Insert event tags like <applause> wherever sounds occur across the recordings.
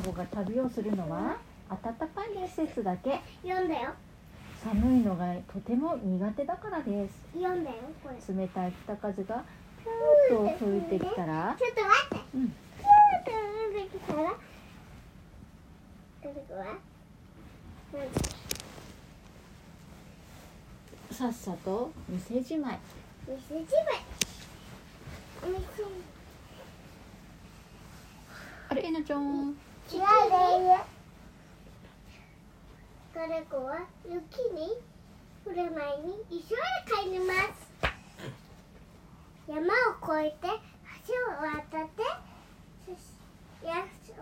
が旅をするのは暖かい季節だけ。読んだよ。寒いのがとても苦手だからです。読んだよこれ。冷たい北風がピューッと吹いてきたら？ちょっと待って。うん。ピューッと出てきたら？さっさと店じまい。店じまい。店。あれえなちゃん違うで彼子は雪に降る前に急いで帰ります。山を越えて橋を渡って約束。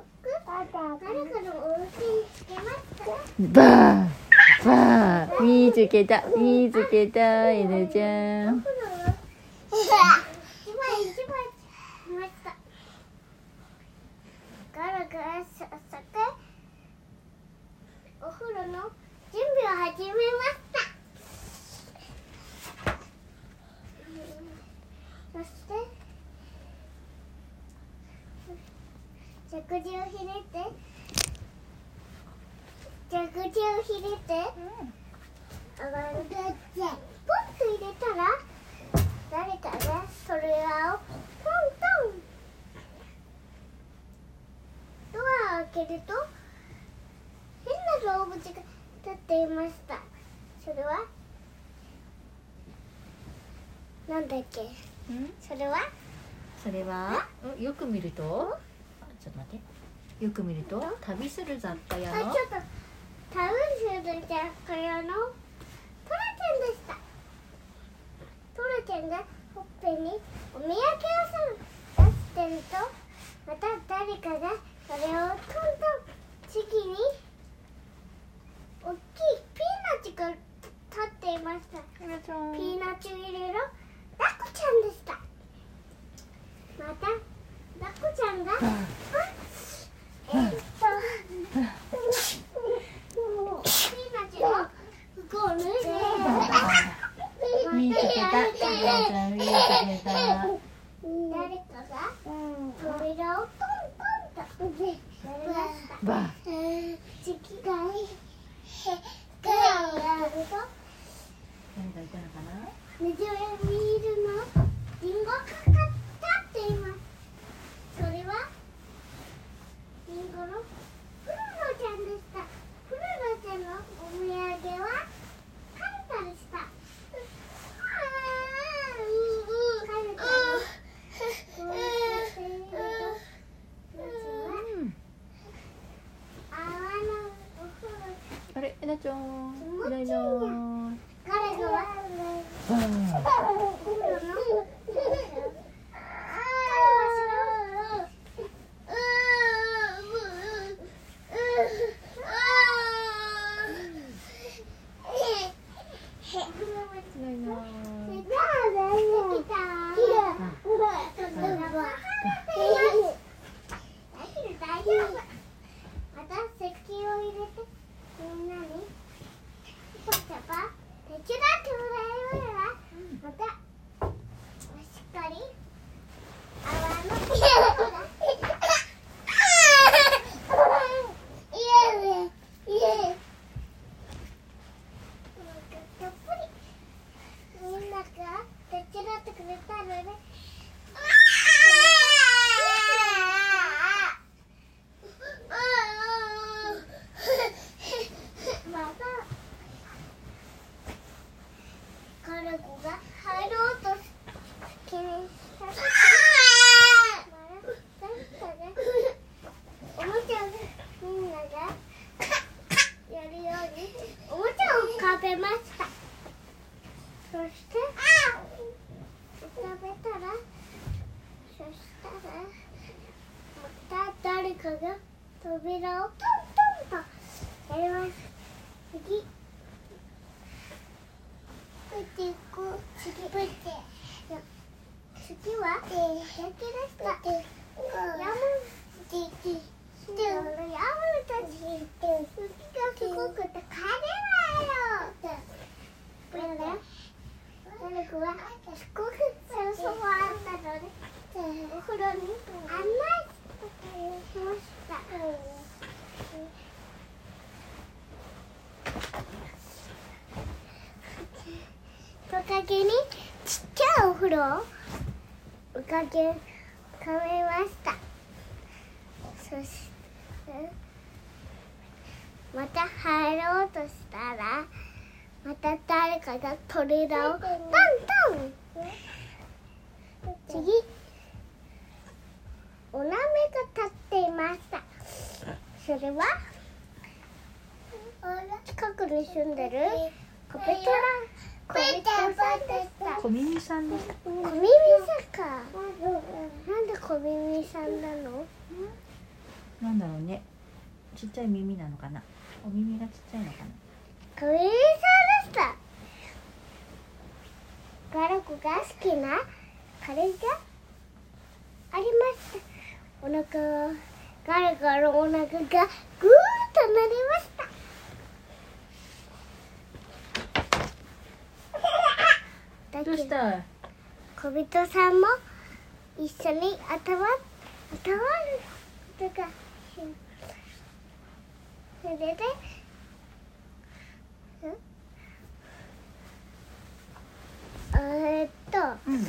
誰かのお家に着けましたバーバー見つけた見つけたえなちゃん。ガラガラお風呂の準備を始めました。そして蛇口をひねって。蛇口をひねって。上がるポンと入れたら誰かがそれらをトントン。ドアを開けるとっていました。それは？なんだっけ？それは？それは？うん？よく見ると？あちょっと待って。よく見ると？旅する雑貨屋の？あちょっと。タウンシュールじゃこれの？トラちゃんでした。トラちゃんがほっぺにお土産屋さん出してるとまた誰かがそれをトントン次に大きいピーナッツが立っていました。ピーナッツ入れろラッコちゃんでしそして浮かべたらそしたらまた誰かが扉をトントンとやります。次。プチコ次プチ。次は焼き出した。ヤムチキ。ヤムたち好きがすごくて帰れないよお風呂にまた。トカゲにちっちゃいお風呂をかけかめましたそしてまた入ろうとしたらまた誰かが扉をトントン。次。おなめが立っていました。それは近くに住んでるコペトラコペトさんでした。小耳さんでした。小耳さんか。なんで小耳さんなの？なんだろうね。ちっちゃい耳なのかな。お耳がちっちゃいのかな。小耳さんでした。ガラコが好きなカレーがありました。お腹がガラガラお腹がぐーっとなりました。だけどどうした？小人さんも一緒に頭頭とがしそれでえーっとうん。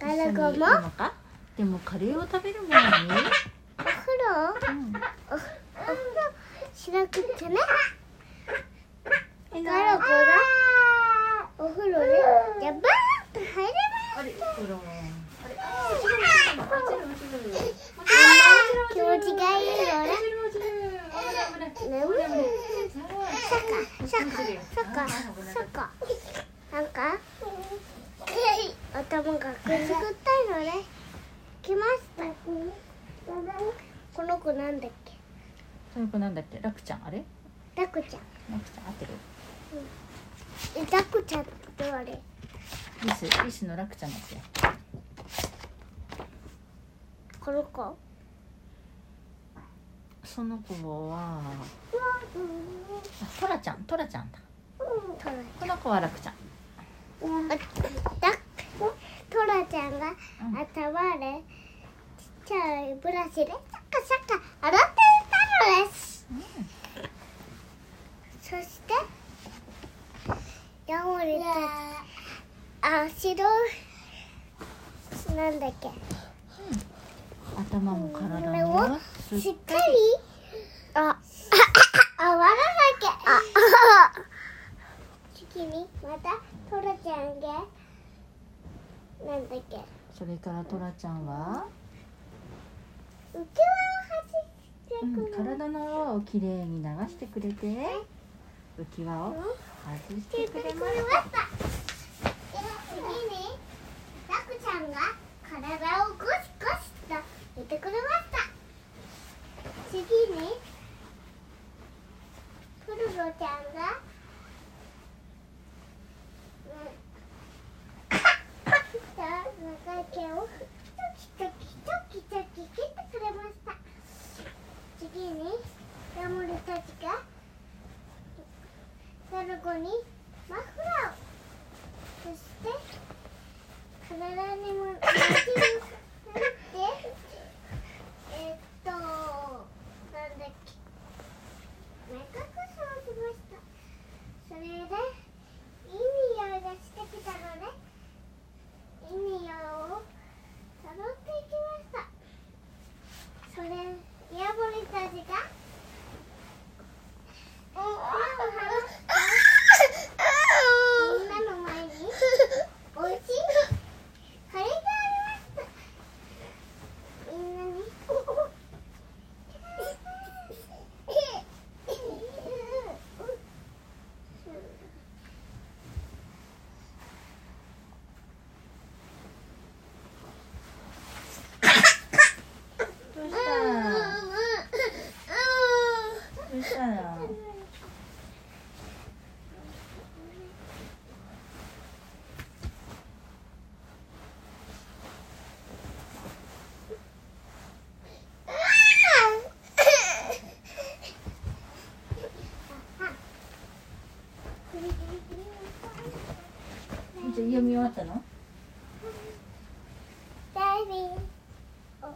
ガラゴもでもカレーを食べる前に、お風呂？うん。おお風呂？しなくちゃねえガラゴがお風呂にジャバーンと入れあれほらあれあ落ちる落ちる落ちる落ちる気持ちがいいよね落ちる落ちる危ない危ない眠い危ないそっかそっかそっかそっかなんか頭がくすぐったいのね来ましたこの子なんだっけその子なんだっけラクちゃんあれダクちゃんラクちゃん合ってるえダクちゃんって誰リスリスのラクちゃんだっけこの子その子はあトラちゃんトラちゃんだトラこの子はラクちゃんあダトラちゃんが頭でちっちゃいブラシでシャカシャカ洗っていたのですそしてヤモリたちあ白いなんだっけ？頭も体もしっかり？ああわらなきゃあ次にまたトラちゃんがなんだっけ？それからトラちゃんは、浮き輪を走うんってくる、体の泡をきれいに流してくれて。浮き輪を外してくれました次にラクちゃんが体をゴシゴシと入れてくれました。次にプルルちゃんが長い毛をチョキチョキチョキチョキ切ってくれました次にヤモリたちが最後にマフラーをそして体にもマシン塗ってえーっとなんだっけ目隠しをしましたそれでいい匂いがしてきたのでいい匂いをたどっていきましたそれヤモリたちが手を離してみんなの前においしいカレーがありましたみんなにたどうしたどうしたのじゃあ読み終わったの？ダイビングダ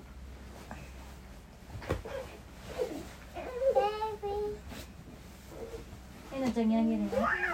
イビングえなちゃんにあげるの「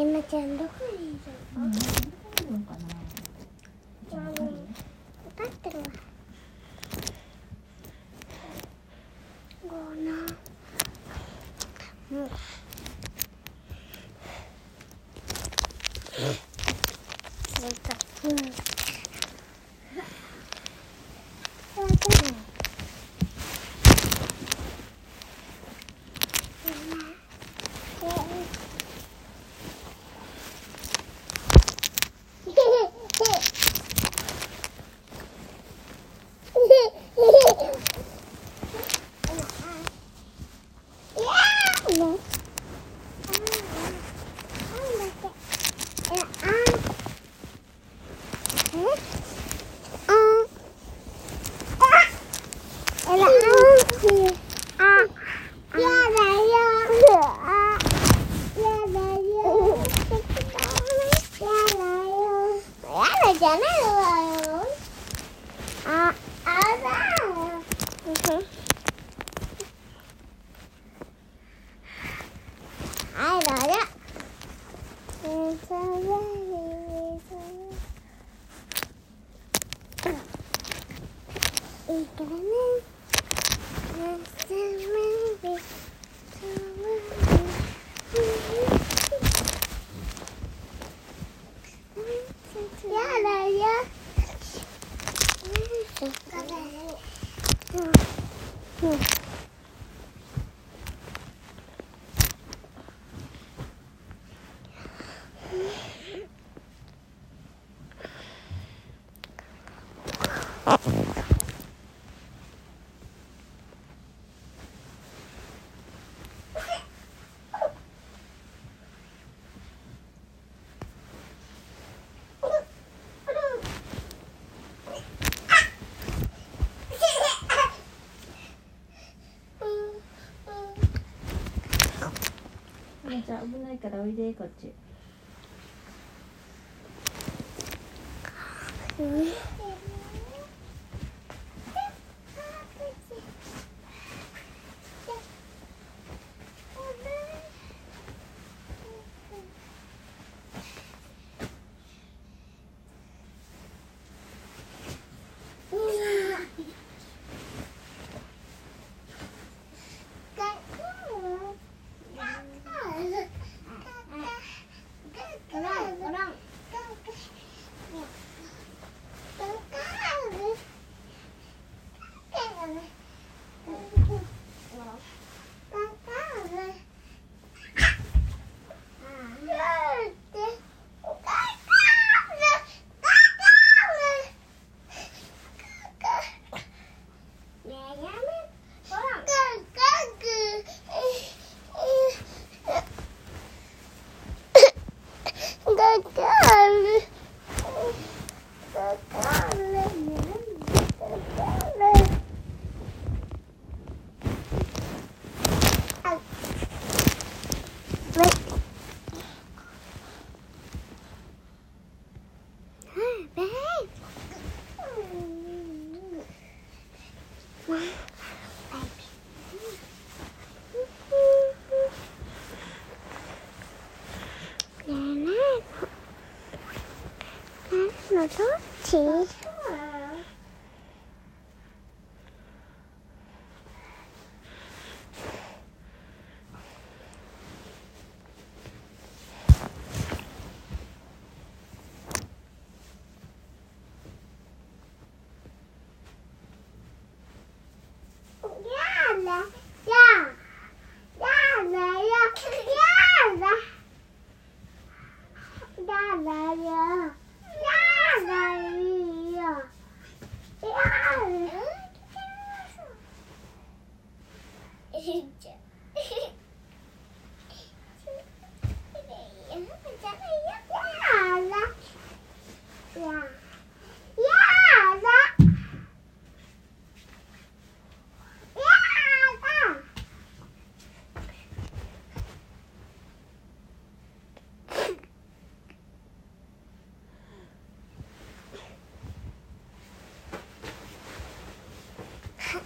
ひまちゃんどこ？ちゃ危ないからおいでこっち。 아, 그 렇.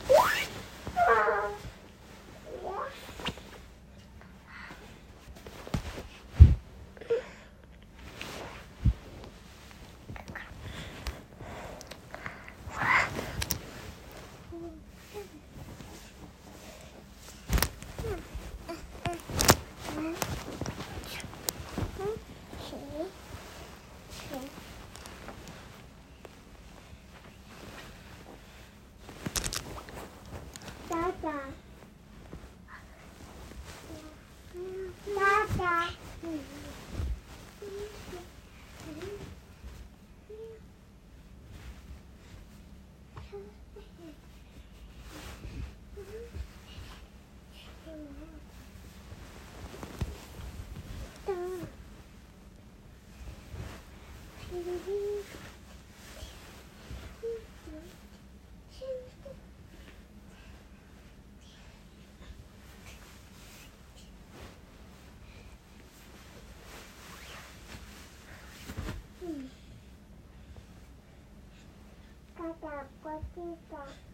Whee! <laughs> Kata aku, "kita."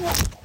What?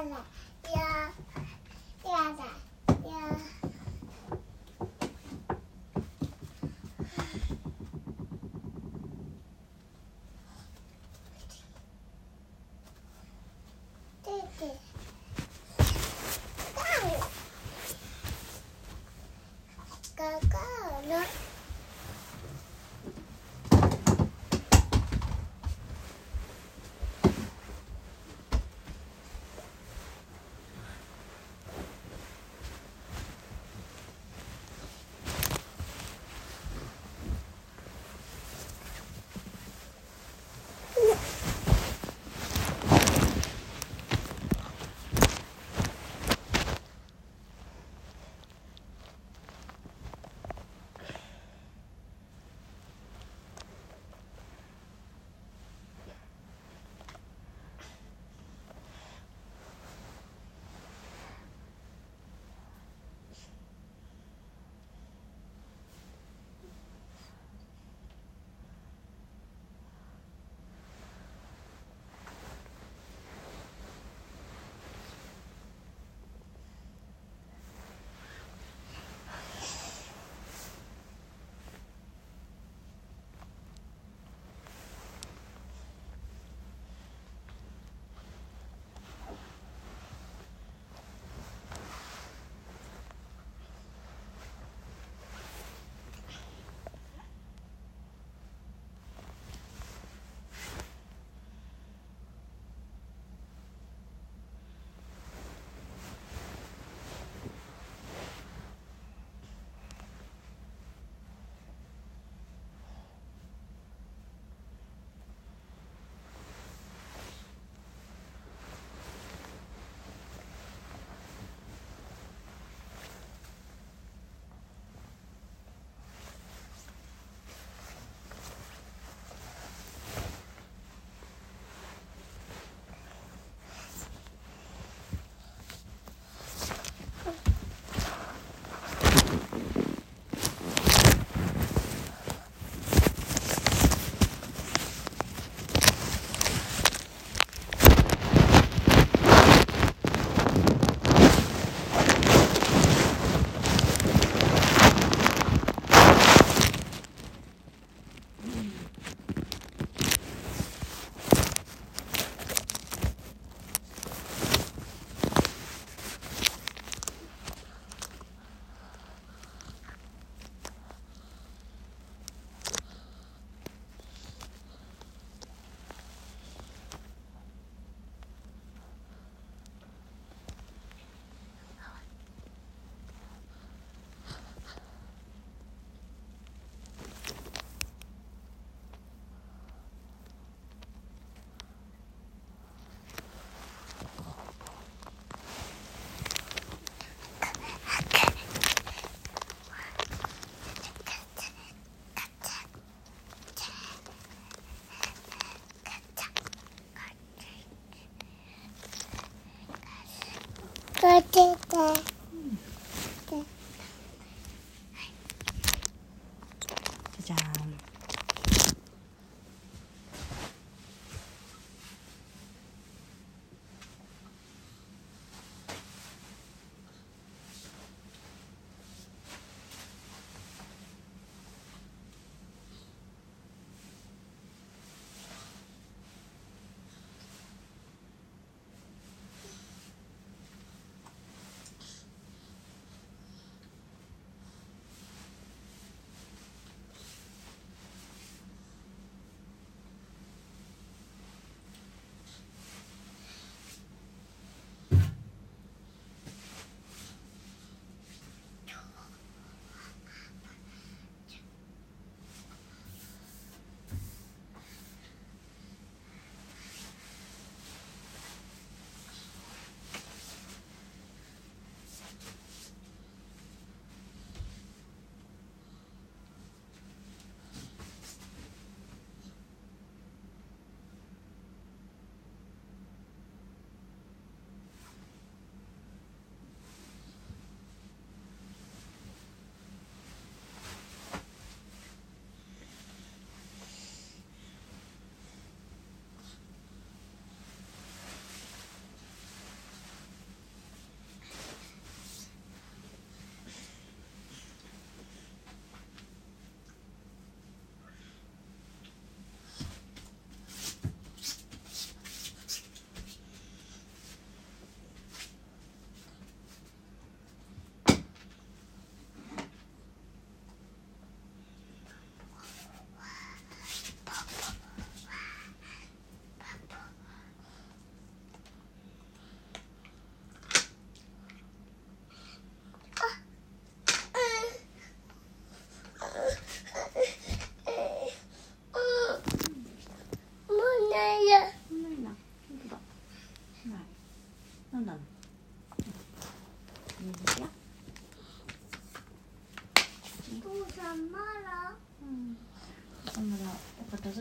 我不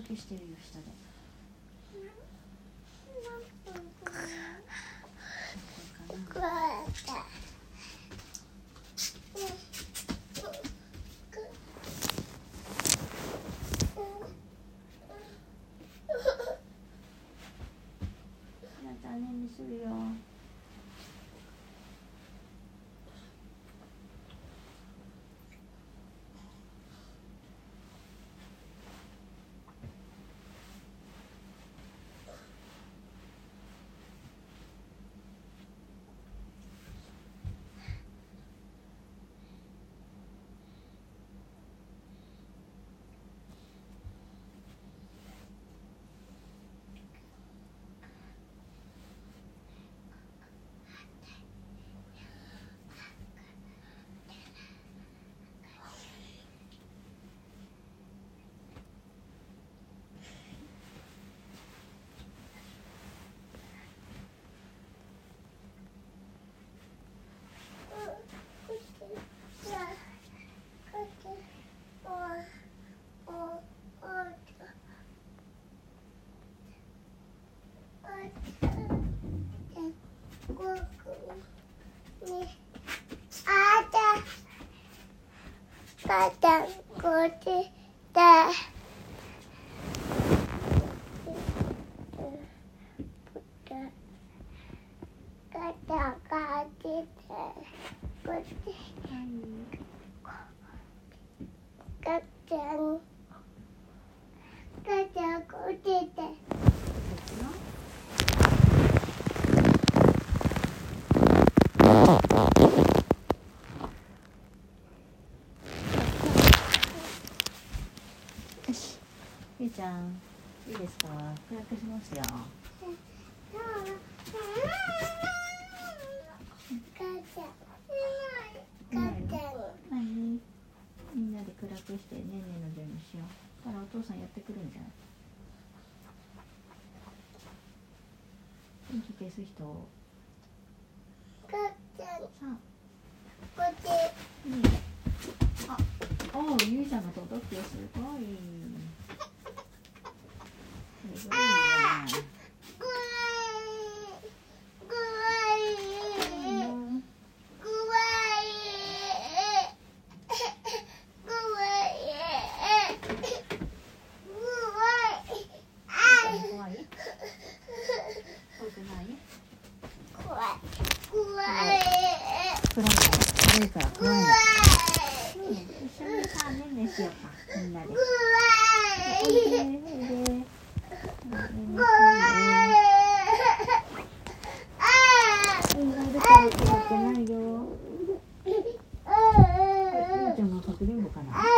けしてるよ下で何分かな。これかなこうやって。やだねにするよ母ちゃん、こっちだ。母ちゃん、こっちだ。こっち。母ちゃん。母ちゃん、こっちだ。よしゆうちゃんいいですか？暗くしますよ。何みん。なで暗くしてねん。ねの準備しようからお父さん。やってくるん。じゃない電気消す人さあおうゆうちゃん。が届くよすごい悪いからい。一緒にさ、ねんねしようか、みんなで。かくれんぼかな。